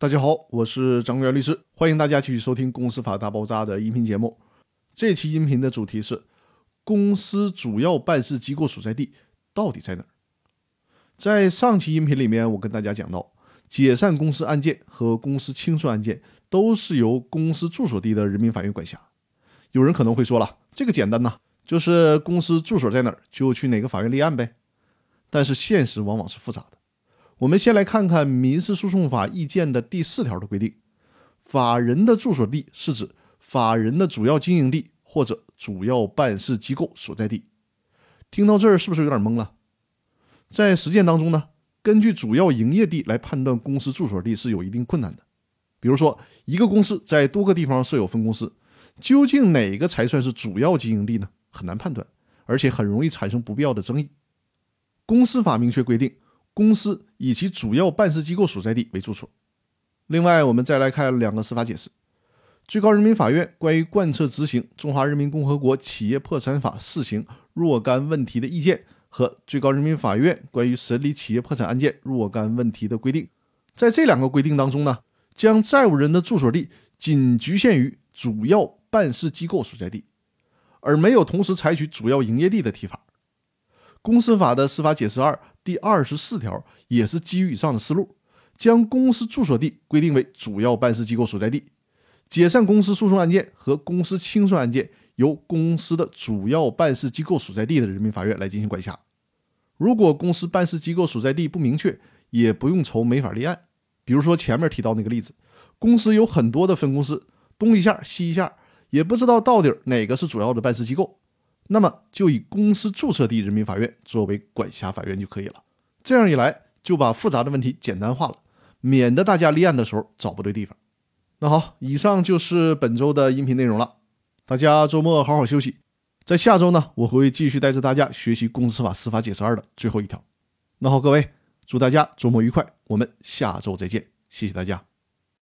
大家好，我是张元律师，欢迎大家继续收听《公司法大爆炸》的音频节目。这期音频的主题是：公司主要办事机构所在地到底在哪儿？在上期音频里面，我跟大家讲到，解散公司案件和公司清算案件都是由公司住所地的人民法院管辖。有人可能会说了，这个简单呐，就是公司住所在哪儿就去哪个法院立案呗。但是现实往往是复杂的。我们先来看看民事诉讼法意见的第四条的规定：法人的住所地是指法人的主要经营地或者主要办事机构所在地。听到这儿是不是有点懵了？在实践当中呢，根据主要营业地来判断公司住所地是有一定困难的。比如说，一个公司在多个地方设有分公司，究竟哪个才算是主要经营地呢？很难判断，而且很容易产生不必要的争议。公司法明确规定。公司以其主要办事机构所在地为住所。另外，我们再来看两个司法解释：最高人民法院关于贯彻执行《中华人民共和国企业破产法》试行若干问题的意见和最高人民法院关于审理企业破产案件若干问题的规定。在这两个规定当中呢，将债务人的住所地仅局限于主要办事机构所在地，而没有同时采取主要营业地的提法。公司法的司法解释二。第二十四条也是基于以上的思路，将公司住所地规定为主要办事机构所在地，解散公司诉讼案件和公司清算案件由公司的主要办事机构所在地的人民法院来进行管辖。如果公司办事机构所在地不明确，也不用愁没法立案。比如说前面提到那个例子，公司有很多的分公司，东一下西一下，也不知道到底哪个是主要的办事机构。那么就以公司注册地人民法院作为管辖法院就可以了。这样一来，就把复杂的问题简单化了，免得大家立案的时候找不对地方。那好，以上就是本周的音频内容了。大家周末好好休息。在下周呢，我会继续带着大家学习《公司法司法解释二》的最后一条。那好，各位，祝大家周末愉快，我们下周再见，谢谢大家。